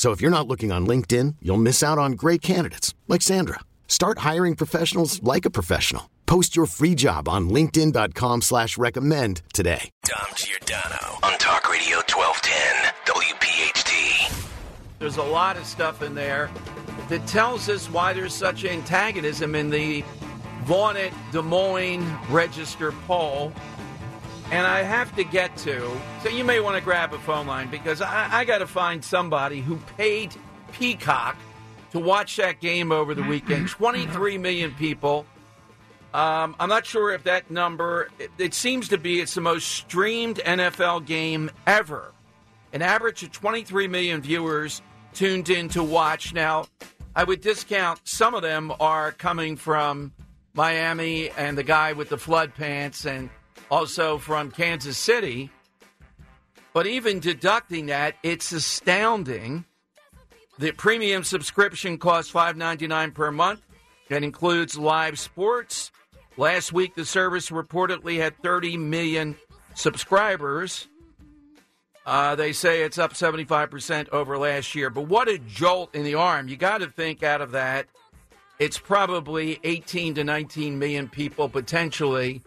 So if you're not looking on LinkedIn, you'll miss out on great candidates like Sandra. Start hiring professionals like a professional. Post your free job on linkedin.com slash recommend today. Dom Giordano on Talk Radio 1210 WPHT. There's a lot of stuff in there that tells us why there's such antagonism in the vaunted Des Moines Register poll. And I have to get to, so you may want to grab a phone line because I, I got to find somebody who paid Peacock to watch that game over the weekend. 23 million people. Um, I'm not sure if that number, it, it seems to be it's the most streamed NFL game ever. An average of 23 million viewers tuned in to watch. Now, I would discount some of them are coming from Miami and the guy with the flood pants and also from Kansas City. But even deducting that, it's astounding. The premium subscription costs $5.99 per month. That includes live sports. Last week, the service reportedly had 30 million subscribers. Uh, they say it's up 75% over last year. But what a jolt in the arm. You got to think out of that. It's probably 18 to 19 million people potentially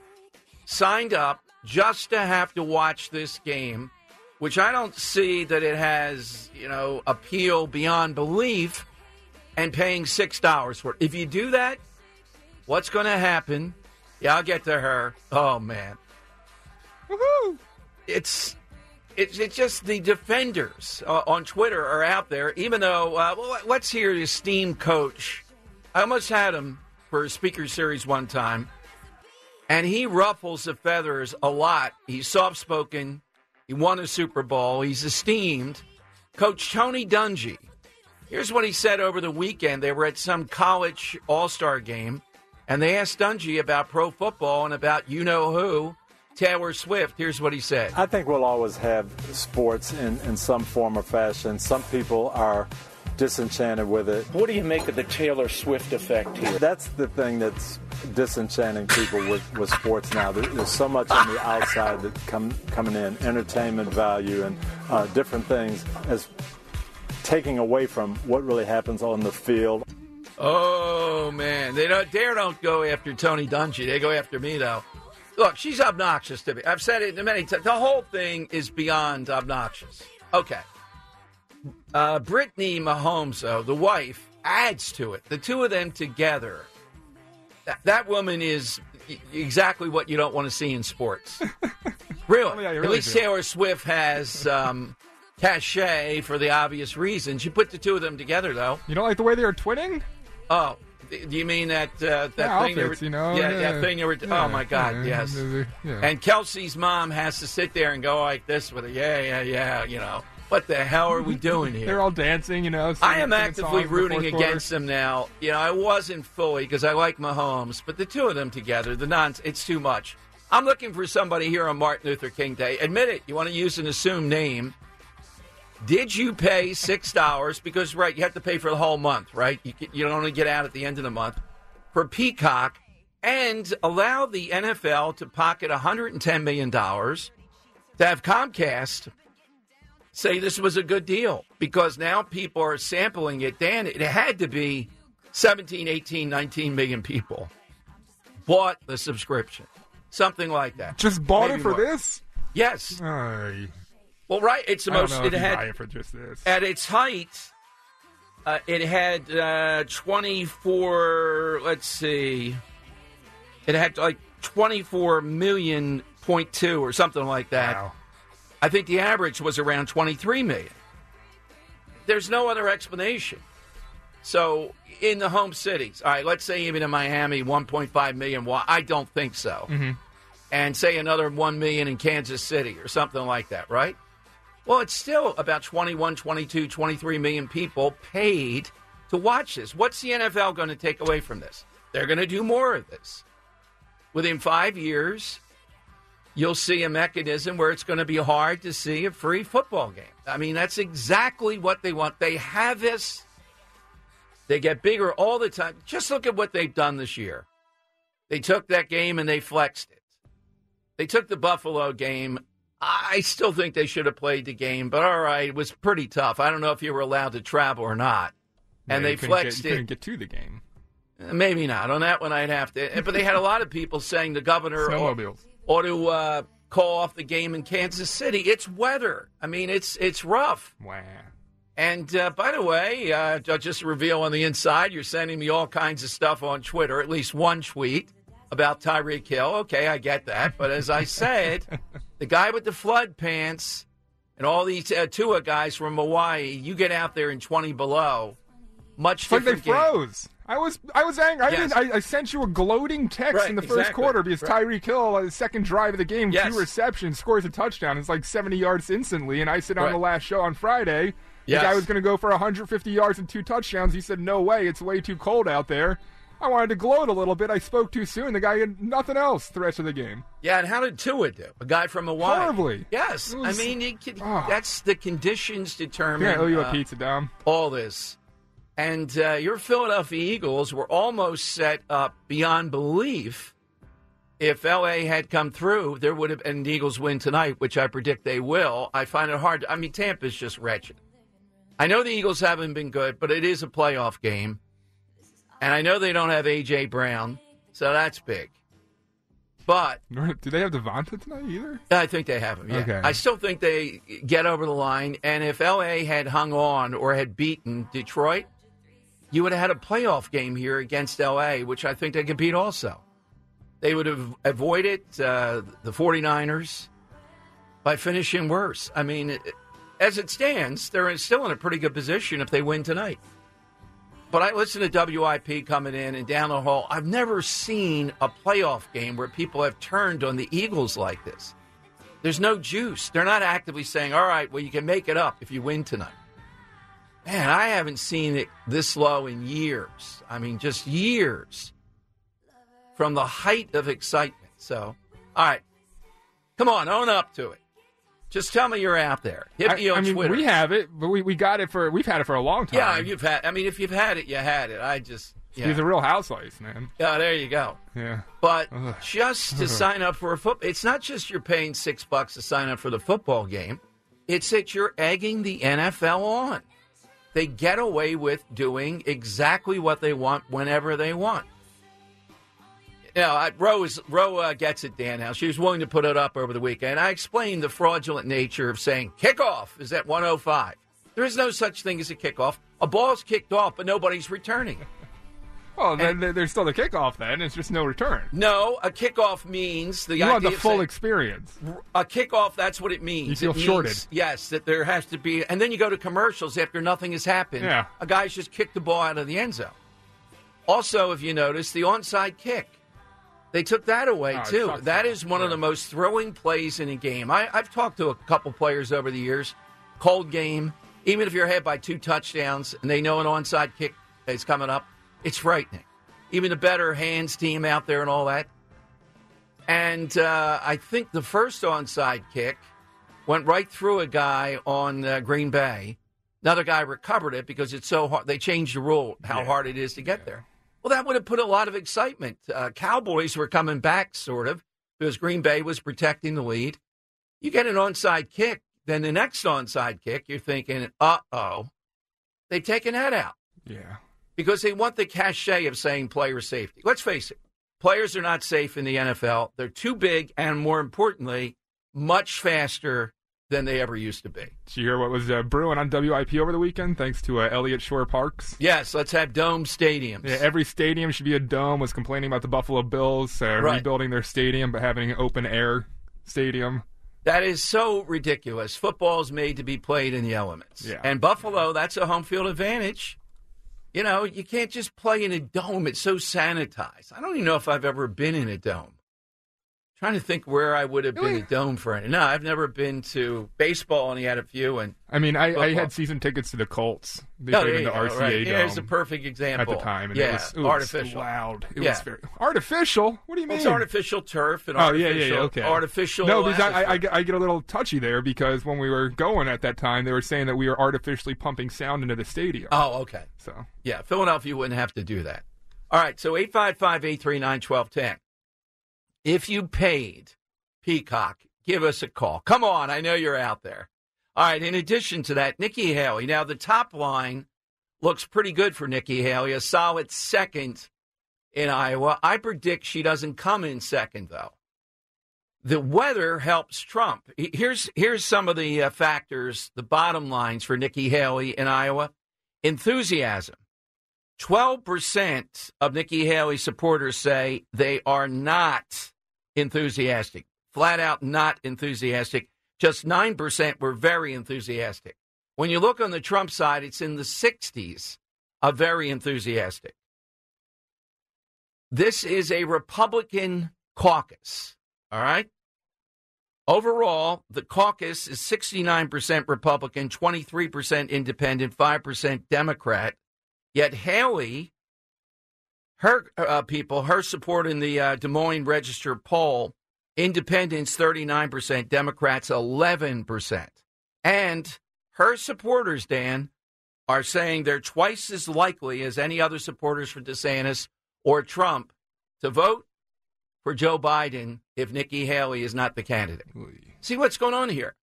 signed up just to have to watch this game, which I don't see that it has, you know, appeal beyond belief and paying $6 for it. If you do that, what's going to happen? Yeah, I'll get to her. Oh, man. Woohoo! It's. It's, it's just the defenders uh, on Twitter are out there, even though, uh, well, let's hear the esteemed coach. I almost had him for a speaker series one time and he ruffles the feathers a lot. He's soft spoken. He won a Super Bowl. He's esteemed. Coach Tony Dungy. Here's what he said over the weekend. They were at some college all star game, and they asked Dungy about pro football and about you know who, Taylor Swift. Here's what he said. I think we'll always have sports in, in some form or fashion. Some people are disenchanted with it. What do you make of the Taylor Swift effect here? That's the thing that's disenchanting people with, with sports now. There's so much on the outside that come coming in, entertainment value and uh, different things, as taking away from what really happens on the field. Oh man, they don't dare don't go after Tony Dungy. They go after me though. Look, she's obnoxious to me. I've said it many times. The whole thing is beyond obnoxious. Okay. Uh, Brittany Mahomes, though, the wife, adds to it. The two of them together. That, that woman is exactly what you don't want to see in sports. really. Oh, yeah, you At least do. Taylor Swift has um, cachet for the obvious reasons. You put the two of them together, though. You don't like the way they are twinning? Oh, do you mean that uh, that Yeah, thing? they outfits, were, you know, yeah, yeah. that thing. They were, Yeah, oh my God, yes. And Kelce's mom has to sit there and go like this with her. Yeah, yeah, yeah. You know what the hell are we doing here? They're all dancing, you know. I am actively rooting against them now. You know, I wasn't fully because I like Mahomes, but the two of them together, the non, it's too much. I'm looking for somebody here on Martin Luther King Day. Admit it. You want to use an assumed name. Did you pay six dollars? Because right, you have to pay for the whole month, right? You you don't only get out at the end of the month for Peacock, and allow the NFL to pocket 110 million dollars to have Comcast say this was a good deal because now people are sampling it. Dan, it had to be 17, 18, 19 million people bought the subscription. Something like that. Just bought Maybe it for more. this? Yes. Well, right. It's the most. It had it for just this. at its height. Uh, it had uh, 24, let's see, it had like 24 million point two or something like that. Wow. I think the average was around 23 million. There's no other explanation. So in the home cities, all right, let's say even in Miami, 1.5 million. I don't think so. Mm-hmm. And say another 1 million in Kansas City or something like that, right? Well, it's still about 21, 22, 23 million people paid to watch this. What's the NFL going to take away from this? They're going to do more of this. Within five years, you'll see a mechanism where it's going to be hard to see a free football game. I mean, that's exactly what they want. They have this. They get bigger all the time. Just look at what they've done this year. They took that game and they flexed it. They took the Buffalo game. I still think they should have played the game, but all right, it was pretty tough. I don't know if you were allowed to travel or not. And Yeah, they flexed get, it. couldn't get to the game. Maybe not. On that one, I'd have to. But they had a lot of people saying the governor Snowmobiles. Ought to uh, call off the game in Kansas City. It's weather. I mean, it's it's rough. Wow. And uh, by the way, uh, just reveal on the inside, you're sending me all kinds of stuff on Twitter, at least one tweet about Tyreek Hill. Okay, I get that. But as I said, the guy with the flood pants and all these uh, Tua guys from Hawaii, you get out there in 20 below, much It's like they different game. froze. I was I was angry. I, Yes. didn't, I, I sent you a gloating text Right, in the first exactly. quarter because Right. Tyreek Hill, uh, the second drive of the game, Yes. two receptions, scores a touchdown. It's like 70 yards instantly. And I said on the last show on Friday, Yes. the guy was going to go for 150 yards and two touchdowns. He said, "No way, it's way too cold out there." I wanted to gloat a little bit. I spoke too soon. The guy had nothing else the rest of the game. Yeah, and how did Tua do? A guy from Hawaii. Horribly. Yes, was- I mean can, Oh. that's the conditions determine. Yeah, I owe you a uh, pizza, Dom. all this. And uh, your Philadelphia Eagles were almost set up beyond belief. If LA had come through, there would have been Eagles win tonight, which I predict they will. I find it hard. To, I mean, Tampa's just wretched. I know the Eagles haven't been good, but it is a playoff game. And I know they don't have A.J. Brown, so that's big. But Do they have DeVonta tonight either? I think they have him. Yeah. Okay. I still think they get over the line. And if LA had hung on or had beaten Detroit, you would have had a playoff game here against LA, which I think they could beat also. They would have avoided uh, the 49ers by finishing worse. I mean, as it stands, they're still in a pretty good position if they win tonight. But I listen to WIP coming in and down the hall. I've never seen a playoff game where people have turned on the Eagles like this. There's no juice. They're not actively saying, all right, well, you can make it up if you win tonight. Man, I haven't seen it this low in years. I mean, just years from the height of excitement. So, all right, come on, own up to it. Just tell me you're out there. Hit I, on I mean, Twitter. we have it, but we, we got it for we've had it for a long time. yeah, you've had. I mean, if you've had it, you had it. I just, yeah, He's a real housewife, man. yeah there you go. Yeah. But Ugh. just to sign up for a football, it's not just you're paying six bucks to sign up for the football game. It's that you're egging the NFL on. They get away with doing exactly what they want whenever they want. You know, Roe uh, gets it, Dan. Now she was willing to put it up over the weekend. I explained the fraudulent nature of saying kickoff is at 105. There is no such thing as a kickoff. A ball's kicked off, but nobody's returning. Oh, then then there's still the kickoff. Then it's just no return. No, a kickoff means the You idea want the full saying- experience. a kickoff. That's what it means. You feel It means, shorted. Yes, that there has to be, and then you go to commercials after nothing has happened. Yeah. a guy's just kicked the ball out of the end zone. Also, if you notice, the onside kick, they took that away Oh, too. That is That so is much. one of the most thrilling plays in a game. I, I've talked to a couple players over the years. Cold game, even if you're ahead by two touchdowns and they know an onside kick is coming up, it's frightening. Even the better hands team out there and all that. And uh, I think the first onside kick went right through a guy on uh, Green Bay. Another guy recovered it because it's so hard. They changed the rule how Yeah. hard it is to get there. Well, that would have put a lot of excitement. Uh, Cowboys were coming back, sort of, because Green Bay was protecting the lead. You get an onside kick, then the next onside kick, you're thinking, uh oh, they've taken that out Yeah. Because they want the cachet of saying player safety. Let's face it, players are not safe in the NFL. They're too big and, more importantly, much faster than they ever used to be. Did you hear what was uh, brewing on WIP over the weekend? Thanks to uh, Eliot Shorr-Parks. Yes, let's have dome stadiums. Yeah, every stadium should be a dome. Was complaining about the Buffalo Bills uh, Right. rebuilding their stadium, but having an open air stadium. That is so ridiculous. Football is made to be played in the elements. Yeah. And Buffalo, that's a home field advantage. You know, you can't just play in a dome. It's so sanitized. I don't even know if I've ever been in a dome. Trying to think where I would have been Really? a dome for it. No, I've never been to baseball, only had a few. And I mean, I, I had season tickets to the Colts. They Oh, played in the RCA right. dome. Here's a perfect example at the time, and yeah, it was, it was artificial. loud. It Yeah. was very artificial. What do you mean? It's artificial turf and artificial, Oh yeah, artificial, yeah, yeah. Okay. artificial. No, because I, I, I, get, I get a little touchy there because when we were going at that time, they were saying that we were artificially pumping sound into the stadium. oh, okay. So Yeah, Philadelphia wouldn't have to do that. All right, so 855 839 1210. If you paid Peacock, give us a call. Come on, I know you're out there. All right, in addition to that, Nikki Haley. Now, the top line looks pretty good for Nikki Haley, a solid second in Iowa. I predict she doesn't come in second, though. The weather helps Trump. Here's, here's some of the uh, factors, the bottom lines for Nikki Haley in Iowa enthusiasm. 12% of Nikki Haley supporters say they are not enthusiastic, flat out not enthusiastic. Just 9% were very enthusiastic. When you look on the Trump side, it's in the 60s of very enthusiastic. This is a Republican caucus, all right? Overall, the caucus is 69% Republican, 23% independent, 5% Democrat. Yet Haley, her uh, people, her support in the uh, Des Moines Register poll, independents 39%, Democrats 11%. And her supporters, Dan, are saying they're twice as likely as any other supporters for DeSantis or Trump to vote for Joe Biden if Nikki Haley is not the candidate. See what's going on here?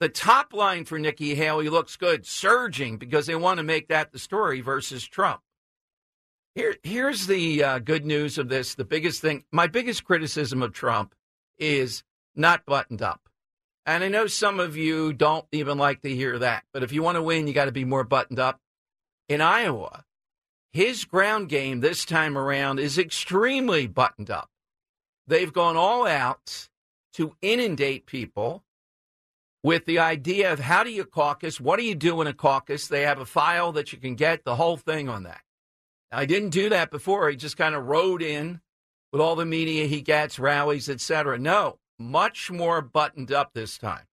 The top line for Nikki Haley looks good, surging because they want to make that the story versus Trump. Here, here's the uh, good news of this. The biggest thing, my biggest criticism of Trump is not buttoned up. And I know some of you don't even like to hear that, but if you want to win, you got to be more buttoned up. In Iowa, his ground game this time around is extremely buttoned up. They've gone all out to inundate people with the idea of how do you caucus? What do you do in a caucus? They have a file that you can get the whole thing on that. I didn't do that before. He just kind of rode in with all the media he gets, rallies, etc. No, much more buttoned up this time.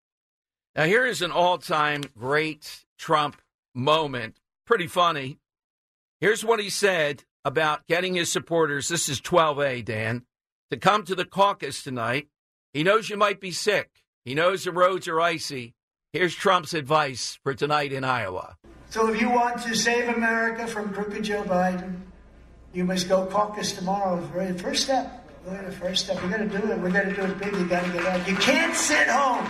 Now here is an all-time great Trump moment. Pretty funny. Here's what he said about getting his supporters. This is 12A, Dan, to come to the caucus tonight. He knows you might be sick. He knows the roads are icy. Here's Trump's advice for tonight in Iowa. So if you want to save America from crooked Joe Biden, you must go caucus tomorrow. The very first step. Ahead, the first step. We're going to do it. We're going to do it big. You got to get out. You can't sit home.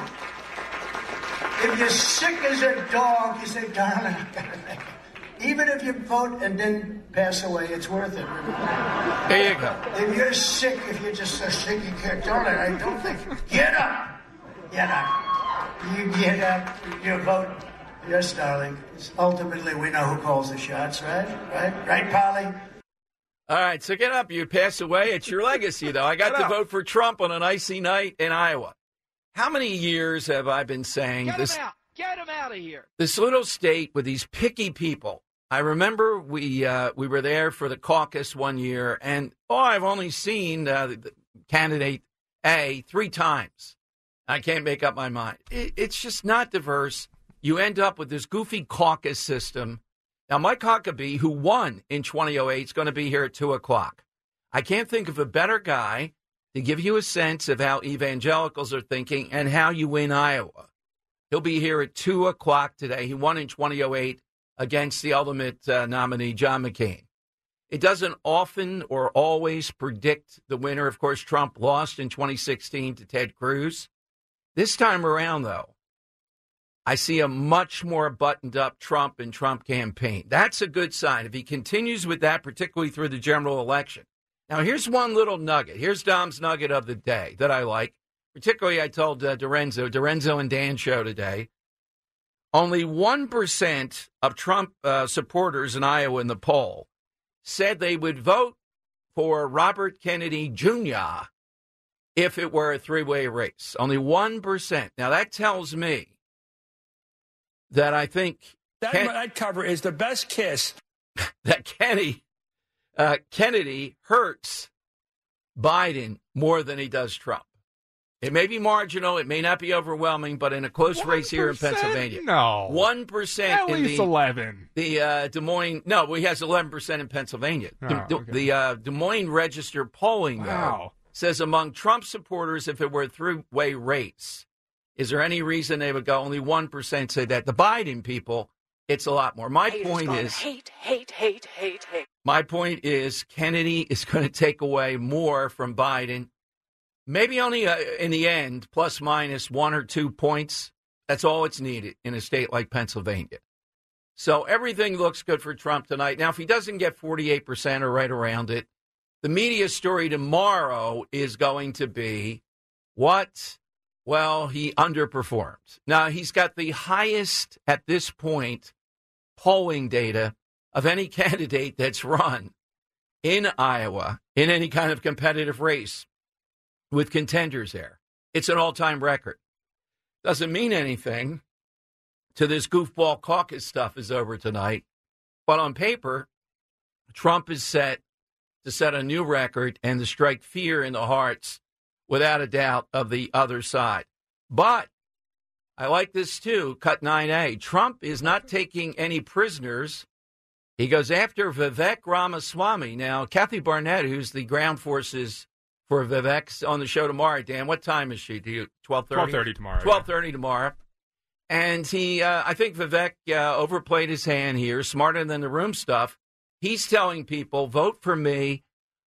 If you're sick as a dog, you say, darling, I got to make it. Even if you vote and then pass away, it's worth it. There you go. If you're sick, if you're just so sick you can't, darling, I don't think. Get up! Get up. You get up, you vote. Yes, darling. Ultimately, we know who calls the shots, right? Right? Right, Polly? All right, so get up. You pass away. It's your legacy, though. I got to vote for Trump on an icy night in Iowa. How many years have I been saying Get this? him out. Get him out of here. this little state with these picky people. I remember we uh, we were there for the caucus one year, and oh, I've only seen uh, the, the candidate A three times. I can't make up my mind. It, it's just not diverse. You end up with this goofy caucus system. Now, Mike Huckabee, who won in 2008, is going to be here at two o'clock. I can't think of a better guy to give you a sense of how evangelicals are thinking and how you win Iowa. He'll be here at 2 o'clock today. He won in 2008 against the ultimate uh, nominee, John McCain. It doesn't often or always predict the winner. Of course, Trump lost in 2016 to Ted Cruz. This time around, though, I see a much more buttoned up Trump and Trump campaign. That's a good sign. If he continues with that, particularly through the general election. Now, here's one little nugget. Here's Dom's nugget of the day that I like. particularly I told uh, Dorenzo, Dorenzo and Dan show today, only 1% of Trump uh, supporters in Iowa in the poll said they would vote for Robert Kennedy Jr. if it were a three way race. Only 1%. Now, that tells me that I think that, Ken- that cover is the best kiss. that Kenny, uh, Kennedy hurts Biden more than he does Trump. It may be marginal, it may not be overwhelming, but in a close race here in Pennsylvania, No. one percent At in least the 11. the uh, Des Moines. No, well, he has eleven percent in Pennsylvania. Oh, the, okay. the uh, Des Moines Register polling though says among Trump supporters, if it were a three-way race, is there any reason they would go? Only one percent say that. The Biden people, it's a lot more. My point is, hate, hate, hate, hate, hate. my point is, Kennedy is going to take away more from Biden. Maybe only uh, in the end, plus minus one or two points. That's all it's needed in a state like Pennsylvania. So everything looks good for Trump tonight. Now, if he doesn't get 48% or right around it, the media story tomorrow is going to be what? Well, he underperformed. Now, he's got the highest at this point polling data of any candidate that's run in Iowa in any kind of competitive race with contenders there. It's an all time record. Doesn't mean anything to this goofball caucus stuff is over tonight. But on paper, Trump is set to set a new record and to strike fear in the hearts, without a doubt, of the other side. But I like this too, cut 9A. Trump is not taking any prisoners. He goes after Vivek Ramaswamy. Now, Kathy Barnette, who's the ground forces for Vivek's on the show tomorrow. Dan, what time is she? Do you twelve thirty? 12:30 tomorrow, Twelve thirty tomorrow. And he, uh, I think Vivek uh, overplayed his hand here, smarter than the room stuff. He's telling people, vote for me.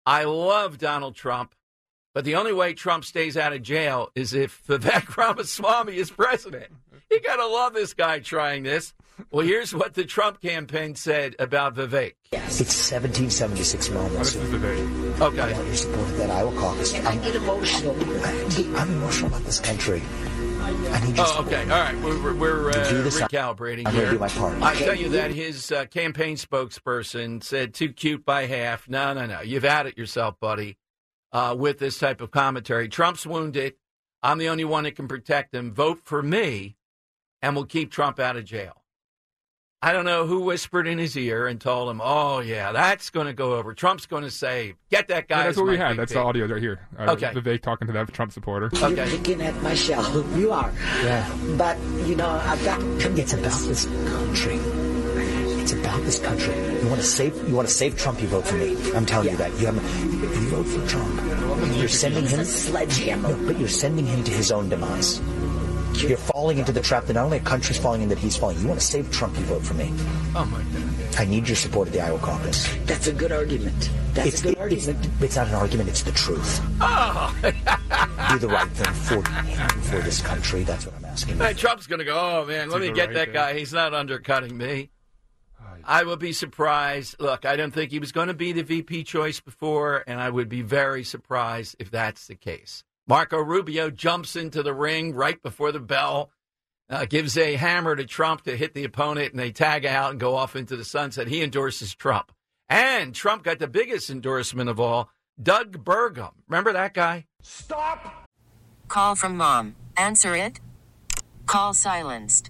I love Donald Trump, but the only way Trump stays out of jail is if Vivek Ramaswamy is president. You got to love this guy trying this. Well, here's what the Trump campaign said about Vivek. It's 1776 moments. This is the day. Okay. I want your support of that Iowa caucus. I get emotional. I'm emotional about this country. I need your Oh, okay. All right. We're, we're uh, do this. recalibrating I'm here. gonna do my part. I tell you that his uh, campaign spokesperson said too cute by half. No, no, no. You've had it yourself, buddy, uh, with this type of commentary. Trump's wounded. I'm the only one that can protect him. Vote for me, and we'll keep Trump out of jail. I don't know who whispered in his ear and told him, oh, yeah, that's going to go over. Trump's going to say, get that guy. Yeah, that's what we my had. That's VP." the audio right here. Uh, Okay. Vivek talking to that Trump supporter. You're picking at my shell. You are. Yeah. But, you know, I've got to It's about this country. It's about this country. You want to save you want to save Trump, you vote for me. I'm telling you that. You have if you vote for Trump, you're sending him a sledgehammer. No, but you're sending him to his own demise. You're falling into the trap that not only a country's falling in, that he's falling. You want to save Trump, you vote for me. Oh, my God. I need your support of the Iowa caucus. That's a good argument. That's it's, a good it- argument. It's, it's not an argument, it's the truth. Oh. Do the right thing for him, for this country. That's what I'm asking. Hey, Trump's going to go, oh, man, let me get right that thing. guy. He's not undercutting me. I would be surprised. Look, I don't think he was going to be the VP choice before, and I would be very surprised if that's the case. Marco Rubio jumps into the ring right before the bell, uh, gives a hammer to Trump to hit the opponent, and they tag out and go off into the sunset. He endorses Trump. And Trump got the biggest endorsement of all Doug Burgum. Remember that guy? Stop! Call from mom. Answer it. Call silenced.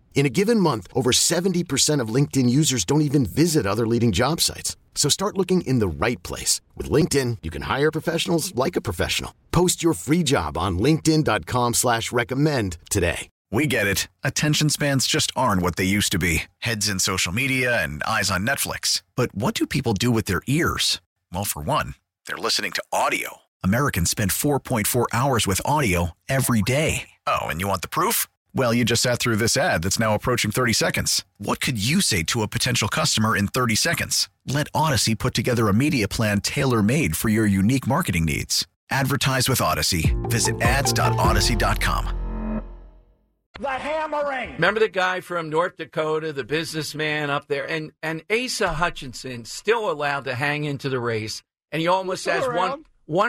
In a given month, over 70% of LinkedIn users don't even visit other leading job sites. So start looking in the right place. With LinkedIn, you can hire professionals like a professional. Post your free job on linkedin.com slash recommend today. We get it. Attention spans just aren't what they used to be heads in social media and eyes on Netflix. But what do people do with their ears? Well, for one, they're listening to audio. Americans spend 4.4 hours with audio every day. Oh, and you want the proof? Well, you just sat through this ad that's now approaching 30 seconds. What could you say to a potential customer in 30 seconds? Let Audacy put together a media plan tailor made for your unique marketing needs. Advertise with Audacy. Visit ads.audacy.com. The hammering. Remember the guy from North Dakota, the businessman up there, and and Asa Hutchinson still allowed to hang into the race, and he almost Still has one around? one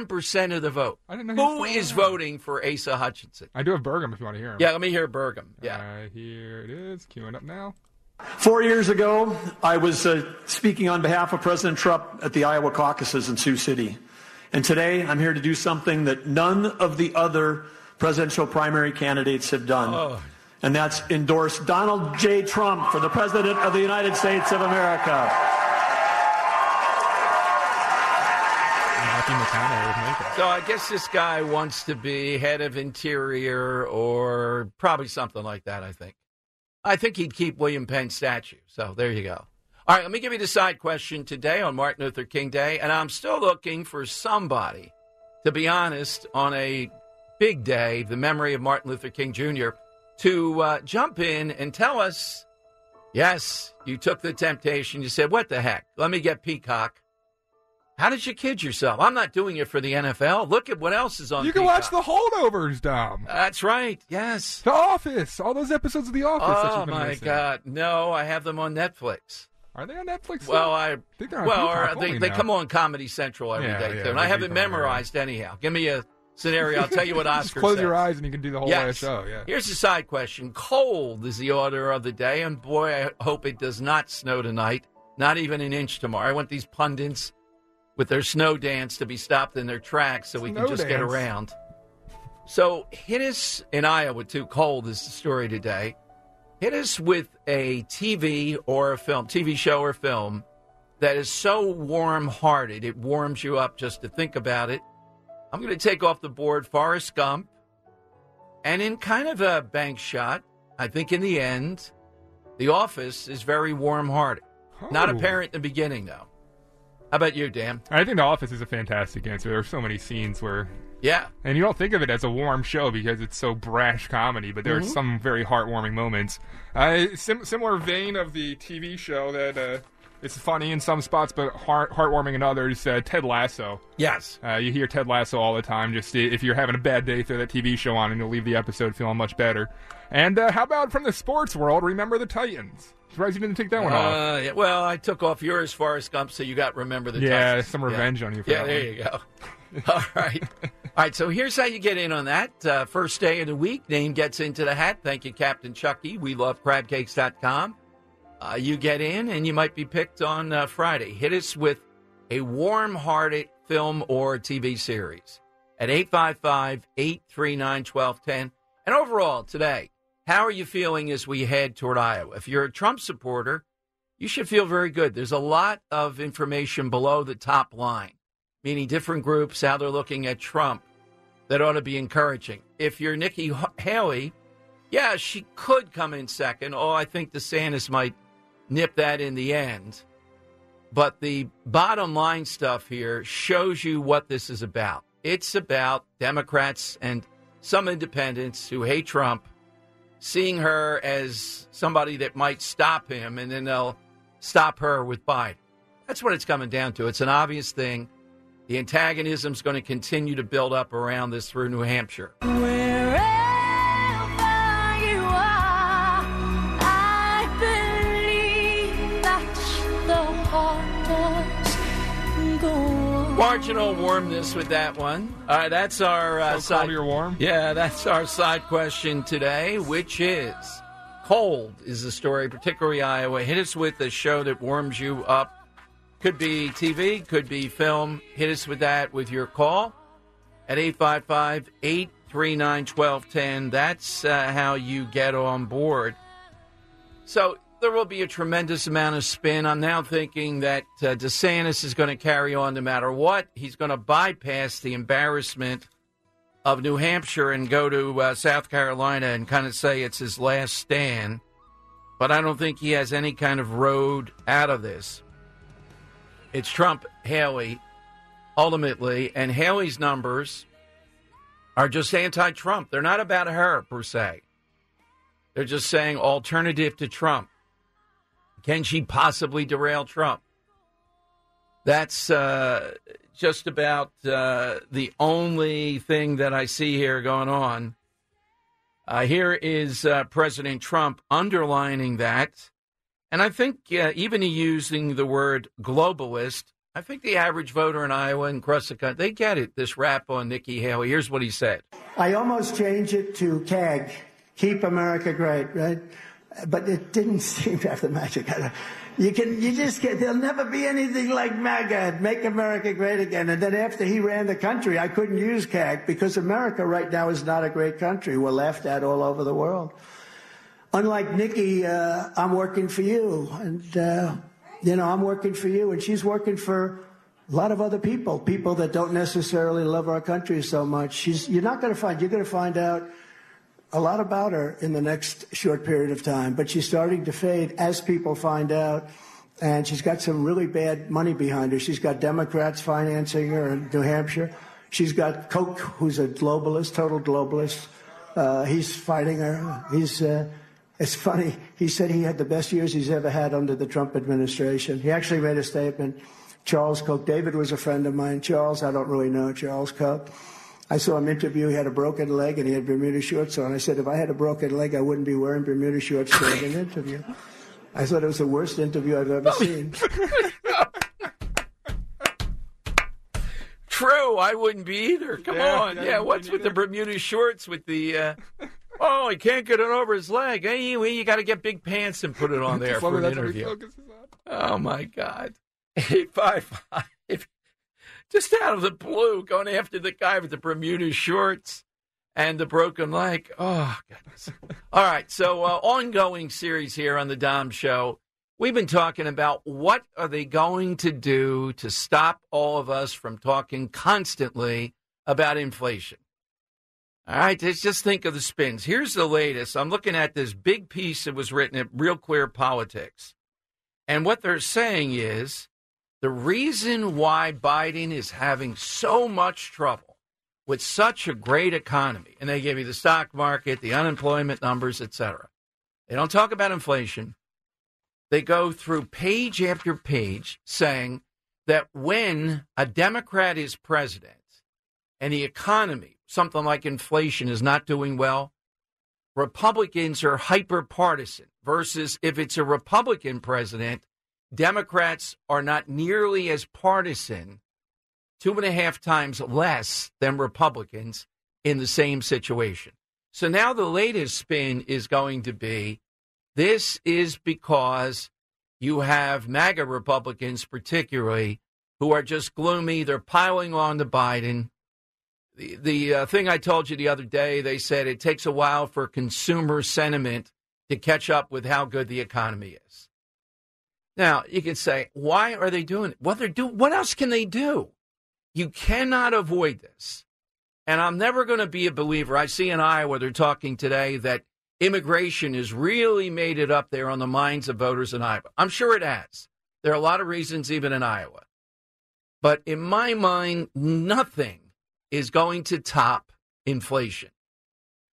percent of the vote. I didn't know he was is voting for Asa Hutchinson? I do have Burgum if you want to hear him. Yeah, let me hear Burgum. Yeah. Uh, here it is. Queuing up now. Four years ago, I was uh, speaking on behalf of President Trump at the Iowa caucuses in Sioux City. And today, I'm here to do something that none of the other presidential primary candidates have done. Oh. And that's endorse Donald J. Trump for the President of the United States of America. So I guess this guy wants to be head of interior or probably something like that, I think. I think he'd keep William Penn statue. So there you go. All right, let me give you the side question today on Martin Luther King Day. And I'm still looking for somebody, to be honest, on a big day, the memory of Martin Luther King Jr., to uh, jump in and tell us yes, you took the temptation. You said, what the heck? Let me get Peacock. How did you kid yourself? I'm not doing it for the NFL. Look at what else is on You can Peacock. watch the holdovers, Dom. That's right. Yes. The Office. All those episodes of The Office. that Oh you've been my missing. God! No, I have them on Netflix. Are they on Netflix? Well? I think they're on well, Peacock or they, only they now. come on Comedy Central every day Yeah, yeah, too, and I they have do it come on, yeah. memorized anyhow. Give me a scenario. I'll tell you what Oscar Just close your eyes and you can do the whole yes. show. Yeah. Here's a side question. Cold is the order of the day, and boy, I hope it does not snow tonight. Not even an inch tomorrow. I want these pundits with their snow dance to be stopped in their tracks so we can just get around. So hit us in Iowa too. Cold is the story today. Hit us with a TV or a film, TV show or film that is so warm hearted, it warms you up just to think about it. I'm going to take off the board Forrest Gump. And in kind of a bank shot, I think in the end, The Office is very warm hearted. Not Oh. apparent in the beginning, though. How about you, Dan? I think The Office is a fantastic answer. There are so many scenes where. Yeah. And you don't think of it as a warm show because it's so brash comedy, but there Mhm. are some very heartwarming moments. Uh, sim- similar vein of the TV show that uh, it's funny in some spots, but heart- heartwarming in others. Uh, Ted Lasso. Yes. Uh, you hear Ted Lasso all the time. Just if you're having a bad day, throw that TV show on, and you'll leave the episode feeling much better. And uh, how about from the sports world? Remember the Titans. Surprised you didn't take that one off. Uh, yeah, well, I took off yours, Forrest Gump, so you got remember the Titans. Yeah, Titans. some revenge on you for yeah, that there one. you go. All right. All right, so here's how you get in on that. Uh, first day of the week, name gets into the hat. Thank you, Captain Chucky. We love crabcakes.com. Uh, you get in, and you might be picked on uh, Friday. Hit us with a warm hearted film or TV series at 855 839 1210. And overall, today, how are you feeling as we head toward Iowa? If you're a Trump supporter, you should feel very good. There's a lot of information below the top line, meaning different groups, how they're looking at Trump, that ought to be encouraging. If you're Nikki Haley, yeah, she could come in second. Oh, I think DeSantis might nip that in the end. But the bottom line stuff here shows you what this is about. It's about Democrats and some independents who hate Trump seeing her as somebody that might stop him, and then they'll stop her with Biden. That's what it's coming down to. It's an obvious thing. The antagonism's going to continue to build up around this through New Hampshire. Marginal warmness with that one. All right, that's our uh, So side. cold you're warm? Yeah, that's our side question today, which is cold is the story, particularly Iowa. Hit us with a show that warms you up. Could be TV, could be film. Hit us with that with your call at 855 839 1210. That's uh, how you get on board. So there will be a tremendous amount of spin. I'm now thinking that uh, DeSantis is going to carry on no matter what. He's going to bypass the embarrassment of New Hampshire and go to uh, South Carolina and kind of say it's his last stand. But I don't think he has any kind of road out of this. It's Trump, Haley, ultimately, and Haley's numbers are just anti Trump. They're not about her, per se. They're just saying alternative to Trump. Can she possibly derail Trump? That's uh, just about uh, the only thing that I see here going on. Uh, here is uh, President Trump underlining that. And I think uh, even using the word globalist, I think the average voter in Iowa and across the country, they get it, this rap on Nikki Haley. Here's what he said. I almost changed it to CAG, Keep America Great, right? But it didn't seem to have the magic. You can, you just get, there'll never be anything like MAGA, Make America Great Again. And then after he ran the country, I couldn't use CAG because America right now is not a great country. We're laughed at all over the world. Unlike Nikki, uh, I'm working for you. And, uh, you know, I'm working for you. And she's working for a lot of other people, people that don't necessarily love our country so much. She's, you're not going to find, you're going to find out a lot about her in the next short period of time, but she's starting to fade as people find out. And she's got some really bad money behind her. She's got Democrats financing her in New Hampshire. She's got Koch, who's a globalist, total globalist. Uh, he's fighting her. He's, uh, it's funny. He said he had the best years he's ever had under the Trump administration. He actually made a statement. Charles Koch. David was a friend of mine. Charles, I don't really know Charles Koch. I saw him interview. He had a broken leg and he had Bermuda shorts on. I said, if I had a broken leg, I wouldn't be wearing Bermuda shorts during an interview. I thought it was the worst interview I've ever seen. True, I wouldn't be either. Come Yeah, on. Yeah, what's with the. Bermuda shorts with the uh Oh, he can't get it over his leg. Hey, you, you got to get big pants and put it on there for an that's what he interview. Oh my God. 855. Just out of the blue, going after the guy with the Bermuda shorts and the broken leg. Oh, goodness. All right. So, uh, ongoing series here on the Dom Show. We've been talking about what are they going to do to stop all of us from talking constantly about inflation. All right, let's just think of the spins. Here's the latest. I'm looking at this big piece that was written at Real Clear Politics. And what they're saying is the reason why Biden is having so much trouble with such a great economy, and they give you the stock market, the unemployment numbers, etc. They don't talk about inflation. They go through page after page saying that when a Democrat is president and the economy, something like inflation, is not doing well, Republicans are hyper partisan versus if it's a Republican president, Democrats are not nearly as partisan, two and a half times less than Republicans in the same situation. So now the latest spin is going to be this is because you have MAGA Republicans, particularly, who are just gloomy. They're piling on to Biden. The, the uh, thing I told you the other day, they said it takes a while for consumer sentiment to catch up with how good the economy is. Now, you can say, why are they doing it? Well, they're doing, what else can they do? You cannot avoid this. And I'm never going to be a believer. I see in Iowa, they're talking today that immigration has really made it up there on the minds of voters in Iowa. I'm sure it has. There are a lot of reasons, even in Iowa. But in my mind, nothing is going to top inflation.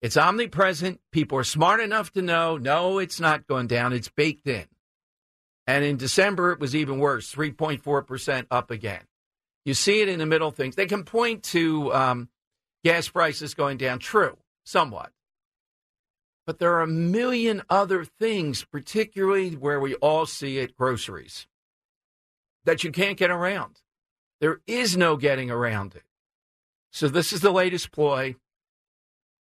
It's omnipresent. People are smart enough to know, no, it's not going down. It's baked in. And in December, it was even worse 3.4% up again. You see it in the middle things. They can point to um, gas prices going down. True, somewhat. But there are a million other things, particularly where we all see it groceries, that you can't get around. There is no getting around it. So, this is the latest ploy.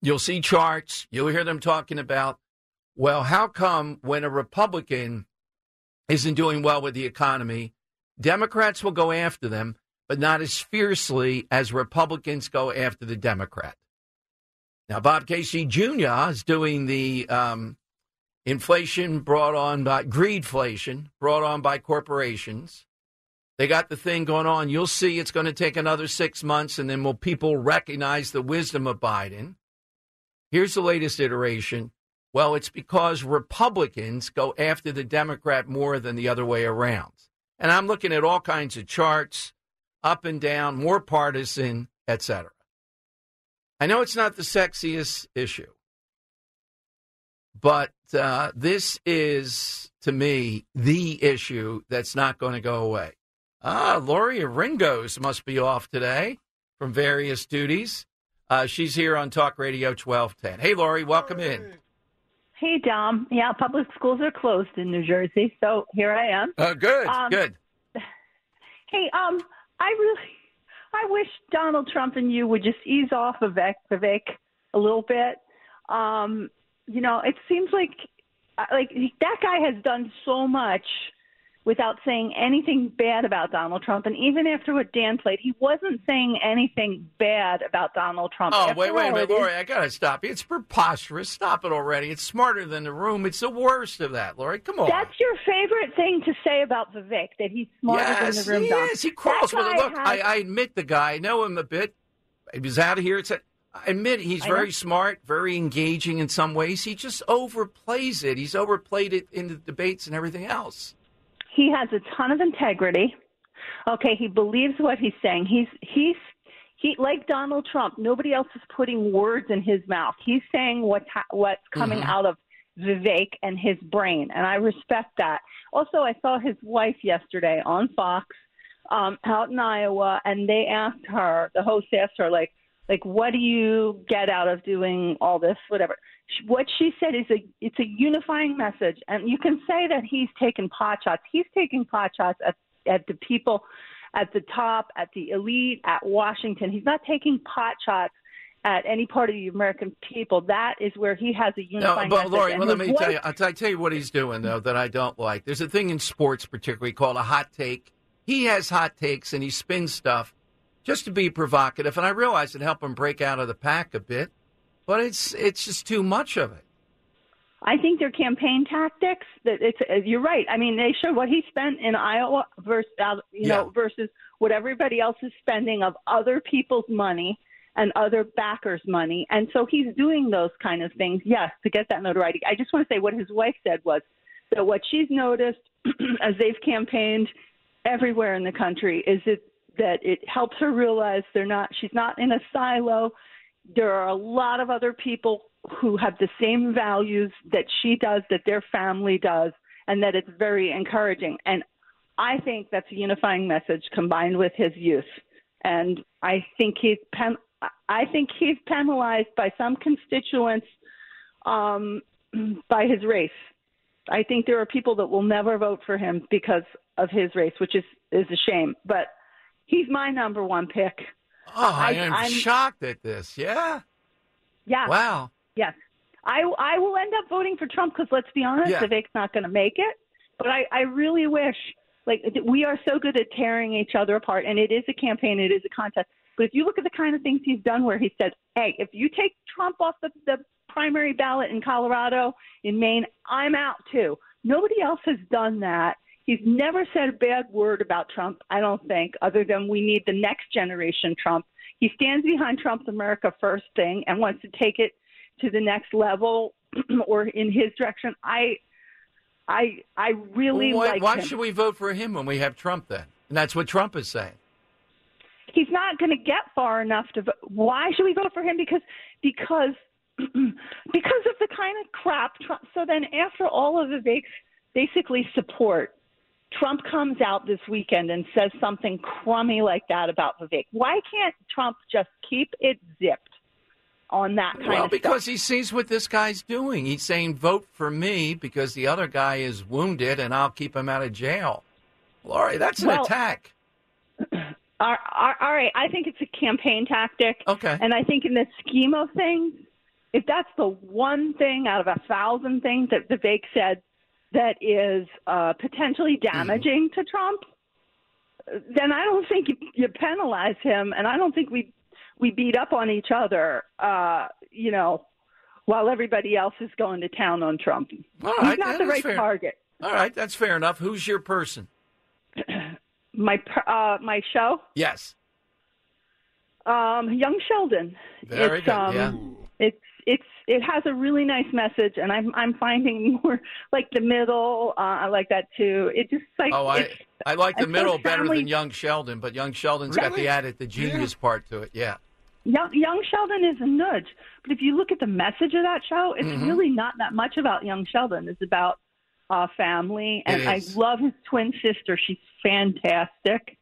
You'll see charts, you'll hear them talking about, well, how come when a Republican isn't doing well with the economy, Democrats will go after them, but not as fiercely as Republicans go after the Democrat? Now, Bob Casey Jr. is doing the um, inflation brought on by greedflation, brought on by corporations. They got the thing going on. You'll see it's going to take another six months, and then will people recognize the wisdom of Biden? Here's the latest iteration. Well, it's because Republicans go after the Democrat more than the other way around. And I'm looking at all kinds of charts, up and down, more partisan, etc. I know it's not the sexiest issue, but uh, this is, to me, the issue that's not going to go away. Ah, Lori Ringos must be off today from various duties. Uh, she's here on Talk Radio 1210. Hey, Lori, welcome in. Hey, Dom. Yeah, public schools are closed in New Jersey, so here I am. Oh, good, Um, good. Hey, um, I really, I wish Donald Trump and you would just ease off of Vivek, a little bit. Um, you know, it seems like, uh, like that guy has done so much without saying anything bad about Donald Trump. And even after what Dan played, he wasn't saying anything bad about Donald Trump. Oh, After wait, wait a minute, Lori. I got to stop you. It's preposterous. Stop it already. It's smarter than the room. It's the worst of that, Lori. Come on. That's your favorite thing to say about Vivek, that he's smarter yes, than the room he Dom. is. He crawls with it. Look, has- I, I admit the guy. I know him a bit. He was out of here. It's a, I admit he's I know. very smart, very engaging in some ways. He just overplays it. He's overplayed it in the debates and everything else. He has a ton of integrity. Okay, he believes what he's saying. He's he's he like Donald Trump. Nobody else is putting words in his mouth. He's saying what's ha- what's coming Mhm. out of Vivek and his brain, and I respect that. Also, I saw his wife yesterday on Fox um, out in Iowa, and they asked her. The host asked her like like what do you get out of doing all this whatever what she said is a it's a unifying message and you can say that he's taken pot shots he's taking pot shots at at the people at the top at the elite at washington he's not taking pot shots at any part of the american people that is where he has a unifying. No, but message Lori, well, let me tell you. I'll tell you what he's doing though that I don't like. There's a thing in sports, particularly called a hot take. He has hot takes and he spins stuff just to be provocative, and I realize it helped him break out of the pack a bit, but it's it's just too much of it. I think they're campaign tactics. That it's uh, you're right. I mean, they show what he spent in Iowa versus uh, you know versus what everybody else is spending of other people's money and other backers' money, and so he's doing those kind of things. Yes, to get that notoriety. I just want to say what his wife said was that what she's noticed as they've campaigned everywhere in the country is it that it helps her realize they're not she's not in a silo there are a lot of other people who have the same values that she does that their family does and that it's very encouraging. And i think that's a unifying message combined with his youth. And i think he's pen- i think he's penalized by some constituents um, by his race. I think there are people that will never vote for him because of his race which is is a shame. But he's my number one pick Oh, I, I- am I'm- shocked at this. Yeah. Yeah. Wow. Yes. I I will end up voting for Trump because let's be honest, Yeah. Vivek's not going to make it. But I I really wish like we are so good at tearing each other apart, and it is a campaign, it is a contest. But if you look at the kind of things he's done, where he said, "Hey, if you take Trump off the the primary ballot in Colorado, in Maine, I'm out too." Nobody else has done that. He's never said a bad word about Trump, I don't think, other than we need the next generation Trump. He stands behind Trump's America First thing and wants to take it to the next level or in his direction. I I I really why like why him. should we vote for him when we have Trump then? And that's what Trump is saying. He's not going to get far enough to vote. Why should we vote for him? Because because because of the kind of crap. Trump, so then, after all of Vivek's basically support, Trump comes out this weekend and says something crummy like that about Vivek. Why can't Trump just keep it zipped on that kind of thing? Well, because he sees what this guy's doing. He's saying, vote for me because the other guy is wounded and I'll keep him out of jail. Lori, that's an Well, attack. All right, I think it's a campaign tactic. Okay. And I think in the scheme of things, if that's the one thing out of a thousand things that Vivek said that is uh, potentially damaging to Trump, then I don't think you, you penalize him, and I don't think we we beat up on each other. Uh, you know, while everybody else is going to town on Trump. All He's right, not the right fair. target. All right, that's fair enough. Who's your person? My uh, my show. Yes. Um, Young Sheldon. Very it's, good. Um, yeah. It's it's it has a really nice message, and I'm I'm finding more like the middle. Uh, I like that too. It just like Oh, I I like the middle suppose better family- than Young Sheldon, but Young Sheldon's got the added the genius part to it. Yeah. Young, Young Sheldon is a nudge, but if you look at the message of that show, it's Mhm. really not that much about Young Sheldon. It's about uh, family, and I love his twin sister. She's fantastic,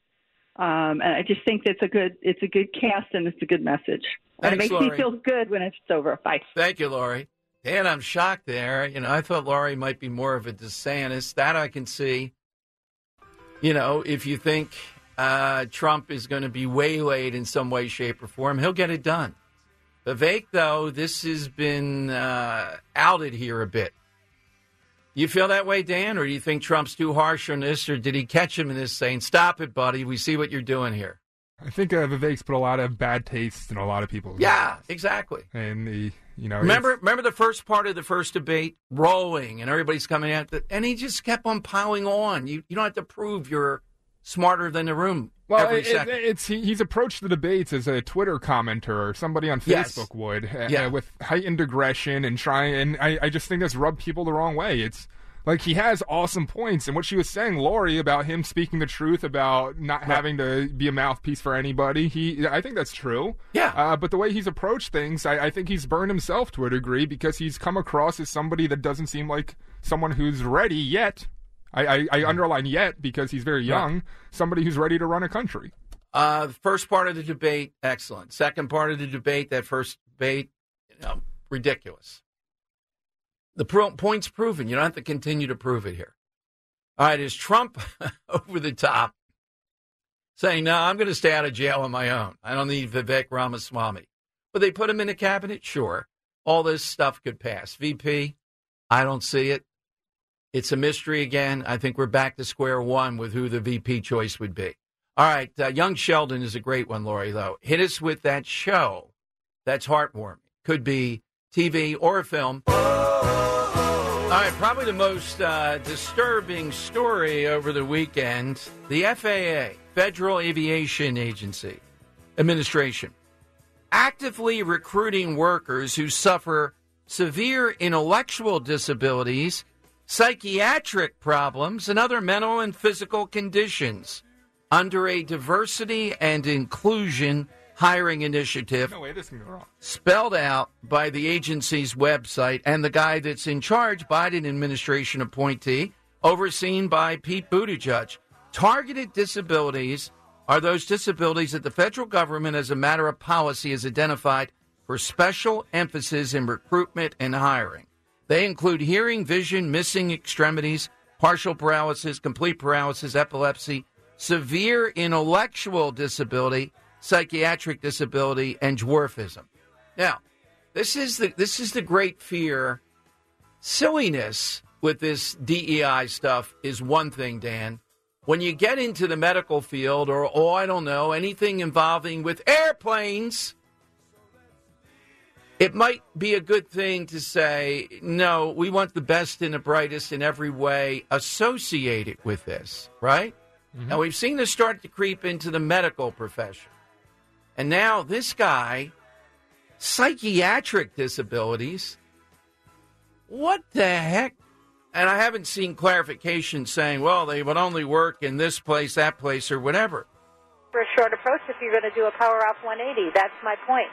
um, and I just think it's a good it's a good cast and it's a good message. And it makes Lori. me feel good when it's over. Bye. Thank you, Lori. Dan, I'm shocked there. You know, I thought Lori might be more of a DeSantis. That I can see. You know, if you think uh, Trump is going to be waylaid in some way, shape, or form, he'll get it done. Vivek, though, this has been uh, outed here a bit. You feel that way, Dan, or do you think Trump's too harsh on this, or did he catch him in this saying, "Stop it, buddy. We see what you're doing here." I think uh, Vivek's put a lot of bad taste in a lot of people's Yeah, exactly. and the you know Remember, remember the first part of the first debate, rolling, and everybody's coming at it, and he just kept on piling on. You you don't have to prove you're smarter than the room Well, it, it- it's he, he's approached the debates as a Twitter commenter or somebody on Yes. Facebook would, uh, Yeah. with heightened aggression and trying. And I, I just think that's rubbed people the wrong way. It's like he has awesome points, and what she was saying, Lori, about him speaking the truth about not having to be a mouthpiece for anybody. He, I think that's true. Yeah. Uh, but the way he's approached things, I, I think he's burned himself to a degree because he's come across as somebody that doesn't seem like someone who's ready yet. I, I, I underline yet because he's very Right. young. Somebody who's ready to run a country. Uh, first part of the debate, excellent. Second part of the debate, that first debate, you know, ridiculous. The pro- point's proven. You don't have to continue to prove it here. All right, is Trump over the top saying, no, I'm going to stay out of jail on my own. I don't need Vivek Ramaswamy. But they put him in the cabinet? Sure. All this stuff could pass. VP, I don't see it. It's a mystery again. I think we're back to square one with who the VP choice would be. All right, uh, Young Sheldon is a great one, Lori, though. Hit us with that show that's heartwarming. Could be TV or a film. All right, probably the most uh, disturbing story over the weekend the FAA, Federal Aviation Agency Administration, actively recruiting workers who suffer severe intellectual disabilities, psychiatric problems, and other mental and physical conditions under a diversity and inclusion hiring initiative No way this can go wrong. spelled out by the agency's website and the guy that's in charge, Biden administration appointee, overseen by Pete Buttigieg. Targeted disabilities are those disabilities that the federal government, as a matter of policy, has identified for special emphasis in recruitment and hiring. They include hearing, vision, missing extremities, partial paralysis, complete paralysis, epilepsy, severe intellectual disability, psychiatric disability, and dwarfism. Now, this is the this is the great fear. Silliness with this DEI stuff is one thing, Dan. When you get into the medical field, or oh, I don't know, anything involving with airplanes, it might be a good thing to say, no, we want the best and the brightest in every way associated with this, right? Mm-hmm. Now, we've seen this start to creep into the medical profession. And now this guy, psychiatric disabilities, what the heck? And I haven't seen clarification saying, well, they would only work in this place, that place, or whatever. for a short approach if you're going to do a power off 180. That's my point.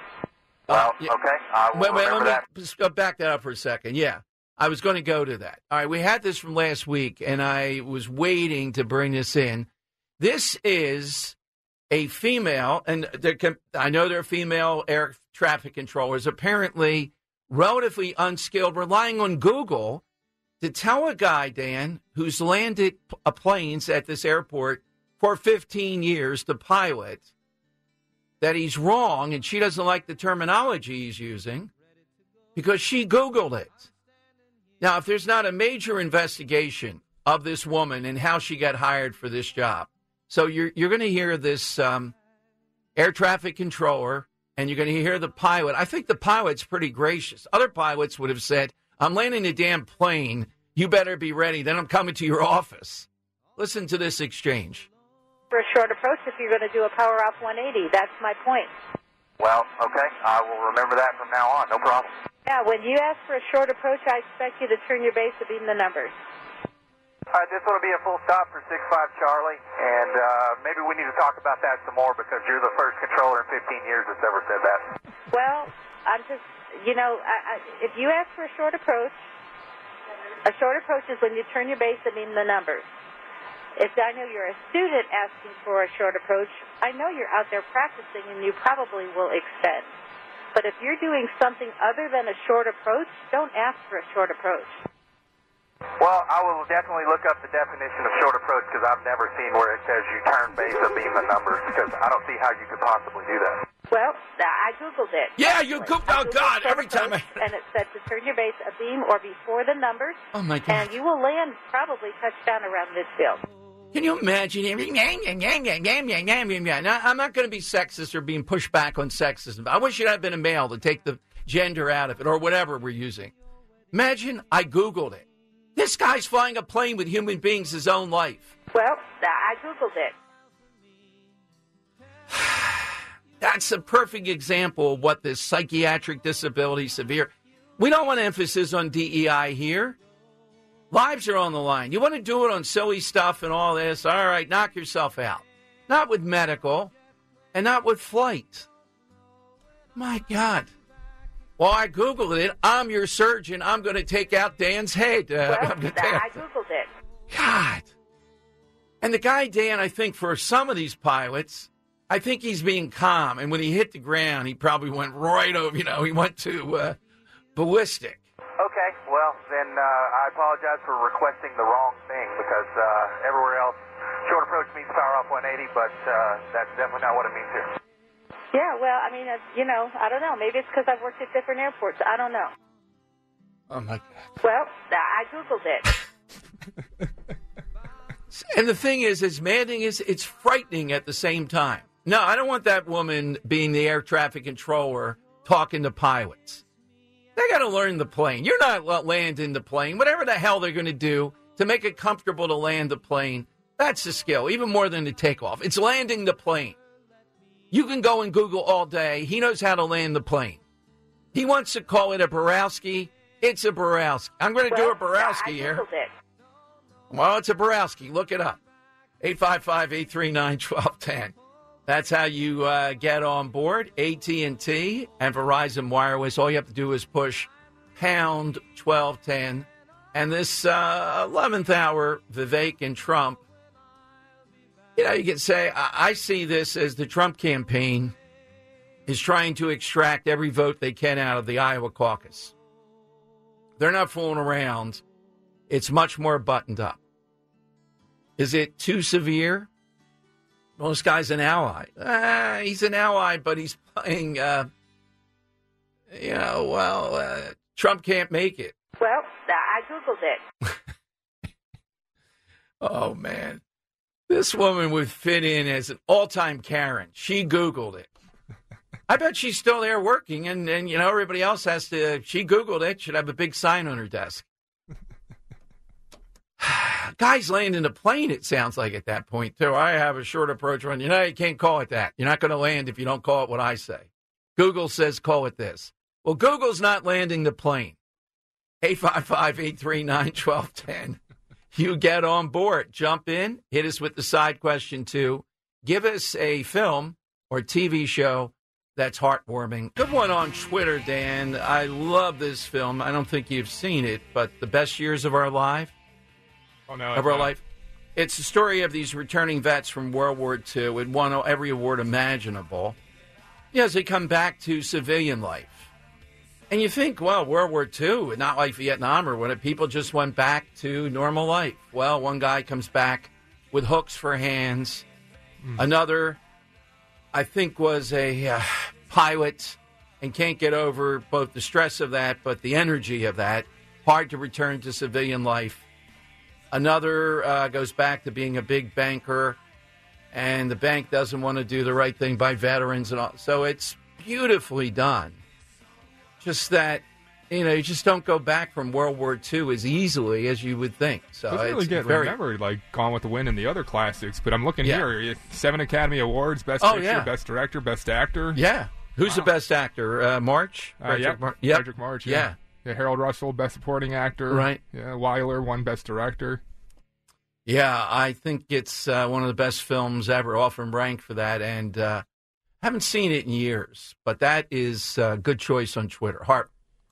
Well, okay. I will wait, wait, let me just go back that up for a second. Yeah, I was going to go to that. All right, we had this from last week, and I was waiting to bring this in. This is a female, and can, I know there are female air traffic controllers, apparently relatively unskilled, relying on Google to tell a guy, Dan, who's landed uh, planes at this airport for 15 years, the pilot, that he's wrong and she doesn't like the terminology he's using because she Googled it. Now, if there's not a major investigation of this woman and how she got hired for this job, so you're, you're going to hear this um, air traffic controller and you're going to hear the pilot. I think the pilot's pretty gracious. Other pilots would have said, I'm landing a damn plane. You better be ready. Then I'm coming to your office. Listen to this exchange. For for a short approach if you're going to do a power off 180. That's my point. Well, okay. I will remember that from now on. No problem. Yeah, when you ask for a short approach, I expect you to turn your base to beam the numbers. All right, this will be a full stop for 6-5 Charlie, and uh, maybe we need to talk about that some more because you're the first controller in 15 years that's ever said that. Well, I'm just, you know, I, I, if you ask for a short approach, a short approach is when you turn your base to beam the numbers. If I know you're a student asking for a short approach, I know you're out there practicing and you probably will extend. But if you're doing something other than a short approach, don't ask for a short approach. Well, I will definitely look up the definition of short approach because I've never seen where it says you turn base or beam the numbers because I don't see how you could possibly do that. Well, I googled it. Yeah, you googled. Oh God! Every time I and it said to turn your base a beam or before the numbers. Oh my God! And you will land probably touchdown around midfield. Can you imagine? Now, I'm not going to be sexist or being pushed back on sexism. I wish it had been a male to take the gender out of it or whatever we're using. Imagine I Googled it. This guy's flying a plane with human beings his own life. Well, uh, I Googled it. That's a perfect example of what this psychiatric disability severe. We don't want emphasis on DEI here. Lives are on the line. You want to do it on silly stuff and all this? All right, knock yourself out. Not with medical and not with flight. My God. Well, I Googled it. I'm your surgeon. I'm going to take out Dan's head. Uh, well, I Googled it. God. And the guy, Dan, I think for some of these pilots, I think he's being calm. And when he hit the ground, he probably went right over, you know, he went to uh, ballistic. Okay, well, then uh, I apologize for requesting the wrong thing because uh, everywhere else, short approach means power off 180, but uh, that's definitely not what it means here. Yeah, well, I mean, uh, you know, I don't know. Maybe it's because I've worked at different airports. I don't know. Oh, my God. Well, I Googled it. and the thing is, as maddening as it's frightening at the same time. No, I don't want that woman being the air traffic controller talking to pilots. They got to learn the plane. You're not landing the plane. Whatever the hell they're going to do to make it comfortable to land the plane, that's the skill, even more than the takeoff. It's landing the plane. You can go and Google all day. He knows how to land the plane. He wants to call it a Borowski. It's a Borowski. I'm going to well, do a Borowski here. It. Well, it's a Borowski. Look it up. 855 839 1210. That's how you uh, get on board AT&T and Verizon Wireless. All you have to do is push pound 1210. And this uh, 11th hour, Vivek and Trump, you know, you can say, I-, I see this as the Trump campaign is trying to extract every vote they can out of the Iowa caucus. They're not fooling around. It's much more buttoned up. Is it too severe? Well, this guy's an ally. Uh, he's an ally, but he's playing, uh, you know, well, uh, Trump can't make it. Well, I Googled it. oh, man. This woman would fit in as an all time Karen. She Googled it. I bet she's still there working, and, and, you know, everybody else has to. She Googled it, should have a big sign on her desk. Guys landing a plane, it sounds like at that point, too. I have a short approach run. You know, you can't call it that. You're not going to land if you don't call it what I say. Google says call it this. Well, Google's not landing the plane. 855 839 1210. You get on board. Jump in. Hit us with the side question, too. Give us a film or TV show that's heartwarming. Good one on Twitter, Dan. I love this film. I don't think you've seen it, but The Best Years of Our Life oh, no, of our life. It's the story of these returning vets from World War II. It won every award imaginable. Yes, they come back to civilian life. And you think, well, World War II, not like Vietnam or when people just went back to normal life. Well, one guy comes back with hooks for hands. Mm. Another, I think, was a uh, pilot and can't get over both the stress of that, but the energy of that. Hard to return to civilian life. Another uh, goes back to being a big banker, and the bank doesn't want to do the right thing by veterans and all. So it's beautifully done. Just that you know, you just don't go back from World War II as easily as you would think. So Doesn't really get very, remembered like Gone with the Wind and the other classics, but I'm looking Yeah. here: seven Academy Awards, Best Oh, Picture, yeah. Best Director, Best Actor. Yeah. Who's the best actor? Uh, March? Uh, Fredric yep. Mar- yep. Fredric March. Yeah. Yeah. yeah. Harold Russell, Best Supporting Actor. Right. Yeah. Wyler won Best Director. Yeah, I think it's uh, one of the best films ever, often ranked for that. And uh, haven't seen it in years, but that is a good choice on Twitter. Hart,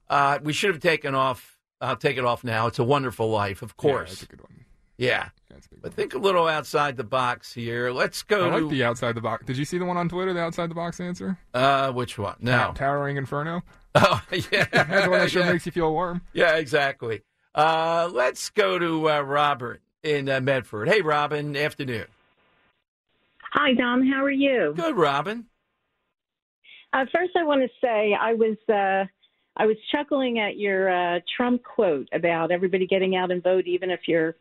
uh, we should have taken off. I'll take it off now. It's a Wonderful Life, of course. Yeah, that's a good one. Yeah. but think a little outside the box here. Let's go I to like the outside the box. Did you see the one on Twitter? The outside the box answer. uh, which one? No. Towering Inferno. Oh, yeah. That's the one that sure Yeah. makes you feel warm. Yeah, exactly. Uh, let's go to uh, Robert in uh, Medford. Hey, Robin. Afternoon. Hi, Dom. How are you? Good, Robin. Uh, first, I want to say I was uh, I was chuckling at your uh, Trump quote about everybody getting out and vote, even if you're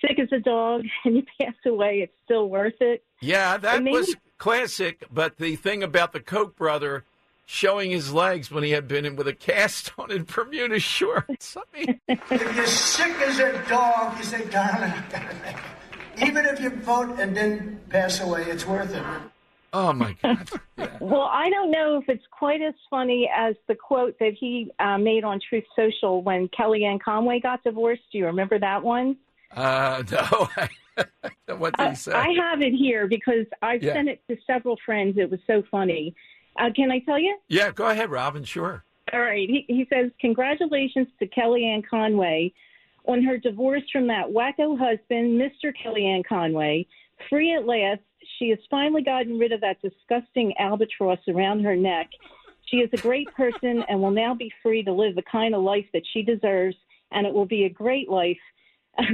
sick as a dog and you pass away, it's still worth it. Yeah, that It made was classic. But the thing about the Koch brother showing his legs when he had been in with a cast on in Bermuda shorts. I mean, If you're sick as a dog, you say, darling, I gotta make it. Even if you vote and then pass away, it's worth it. Oh my God. Well, I don't know if it's quite as funny as the quote that he uh, made on Truth Social when Kellyanne Conway got divorced. Do you remember that one? Uh, no. what did he say? I have it here because I've Yeah. sent it to several friends. It was so funny. Uh, can I tell you? yeah, go ahead, Robin. Sure. All right. He, he says, Congratulations to Kellyanne Conway on her divorce from that wacko husband, Mr. Kellyanne Conway. Free at last, she has finally gotten rid of that disgusting albatross around her neck. She is a great person and will now be free to live the kind of life that she deserves, and it will be a great life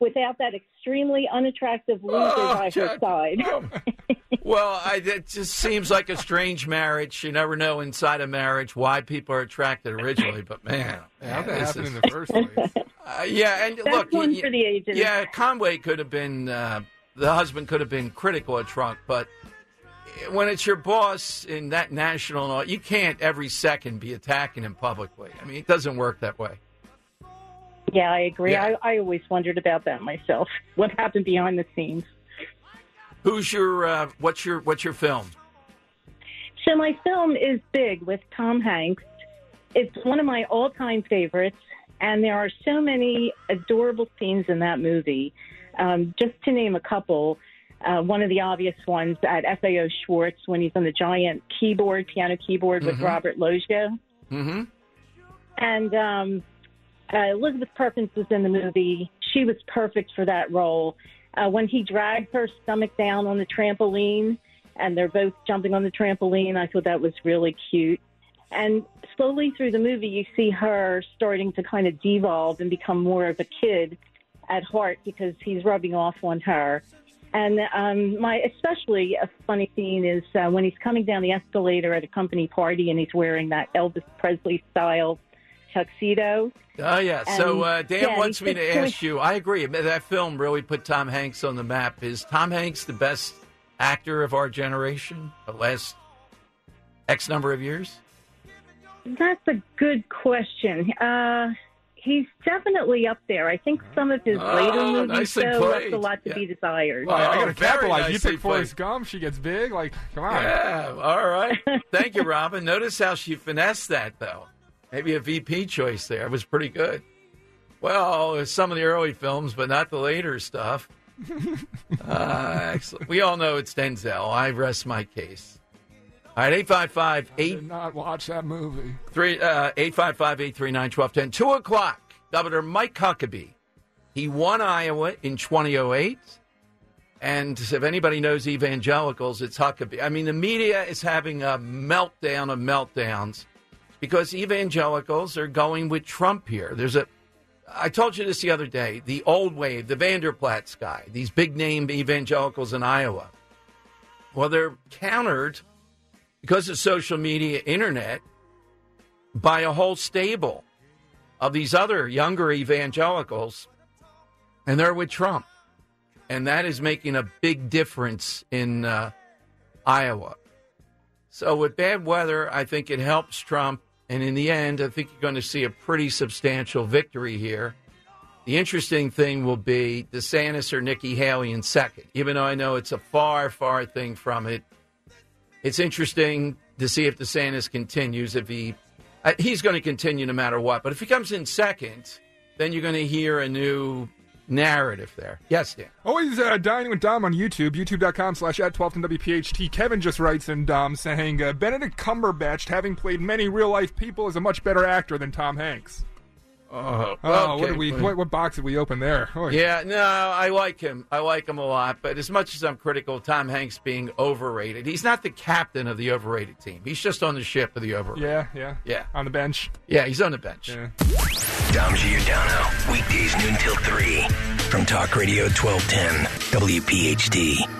without that extremely unattractive loser Oh, by her God. side. Well, I, it just seems like a strange marriage. You never know inside a marriage why people are attracted originally. But man, How'd that this is- in the first place? Uh, yeah, and That's look, one y- for the ages. Yeah, Conway could have been uh, the husband could have been critical of Trump, but when it's your boss in that national, you can't every second be attacking him publicly. I mean, it doesn't work that way. Yeah, I agree. Yeah. I, I always wondered about that myself. What happened behind the scenes? Who's your uh, what's your what's your film? So my film is Big with Tom Hanks. It's one of my all-time favorites, and there are so many adorable scenes in that movie. Um, just to name a couple, uh, one of the obvious ones at FAO Schwarz when he's on the giant keyboard, piano keyboard with Mhm. Robert Loggia. Mm-hmm. And um, uh, Elizabeth Perkins was in the movie. She was perfect for that role. Uh, when he dragged her stomach down on the trampoline and they're both jumping on the trampoline, I thought that was really cute. And slowly through the movie, you see her starting to kind of devolve and become more of a kid at heart because he's rubbing off on her. And um, my especially a funny scene is uh, when he's coming down the escalator at a company party and he's wearing that Elvis Presley style tuxedo. Oh yeah. So uh, Dan yeah, wants me to ask you. I agree. That film really put Tom Hanks on the map. Is Tom Hanks the best actor of our generation? The last X number of years. That's a good question. Uh, he's definitely up there. I think some of his Oh, later movies nicely though left a lot to be desired. Well, I Oh, got to very capitalize. You nicely pick Forrest Gump, she gets big. Like, come on. Yeah. All right. Thank you, Robin. Notice how she finessed that, though. Maybe a VP choice there. It was pretty good. Well, some of the early films, but not the later stuff. Uh, excellent. We all know it's Denzel. I rest my case. All right, 855 I did not watch that movie. Three uh, eight five five eight three nine twelve ten. Two o'clock. Governor Mike Huckabee. He won Iowa in 2008. And if anybody knows evangelicals, it's Huckabee. I mean, the media is having a meltdown of meltdowns because evangelicals are going with Trump here. There's a, I told you this the other day, the old wave, the Vander Plaats guy, these big name evangelicals in Iowa. Well, they're countered because of social media, internet, by a whole stable of these other younger evangelicals, and they're with Trump. And that is making a big difference in uh, Iowa. So, with bad weather, I think it helps Trump And in the end, I think you're going to see a pretty substantial victory here. The interesting thing will be DeSantis or Nikki Haley in second, even though I know it's a far, far thing from it. It's interesting to see if DeSantis continues. If he, uh, he's going to continue no matter what. But if he comes in second, then you're going to hear a new narrative there. Yes, Dan. Always uh, dining with Dom on YouTube, youtube.com slash at 12 WPHT. Kevin just writes in Dom saying, uh, Benedict Cumberbatch, having played many real life people, is a much better actor than Tom Hanks. Oh, Oh, okay, what, did we, what, what box did we open there? Oh, Yeah, no, I like him. I like him a lot. But as much as I'm critical of Tom Hanks being overrated, he's not the captain of the overrated team. He's just on the ship of the overrated. Yeah, yeah. Yeah. On the bench. Yeah, he's on the bench. Dom Giordano, weekdays noon till 3 from Talk Radio 1210, WPHT.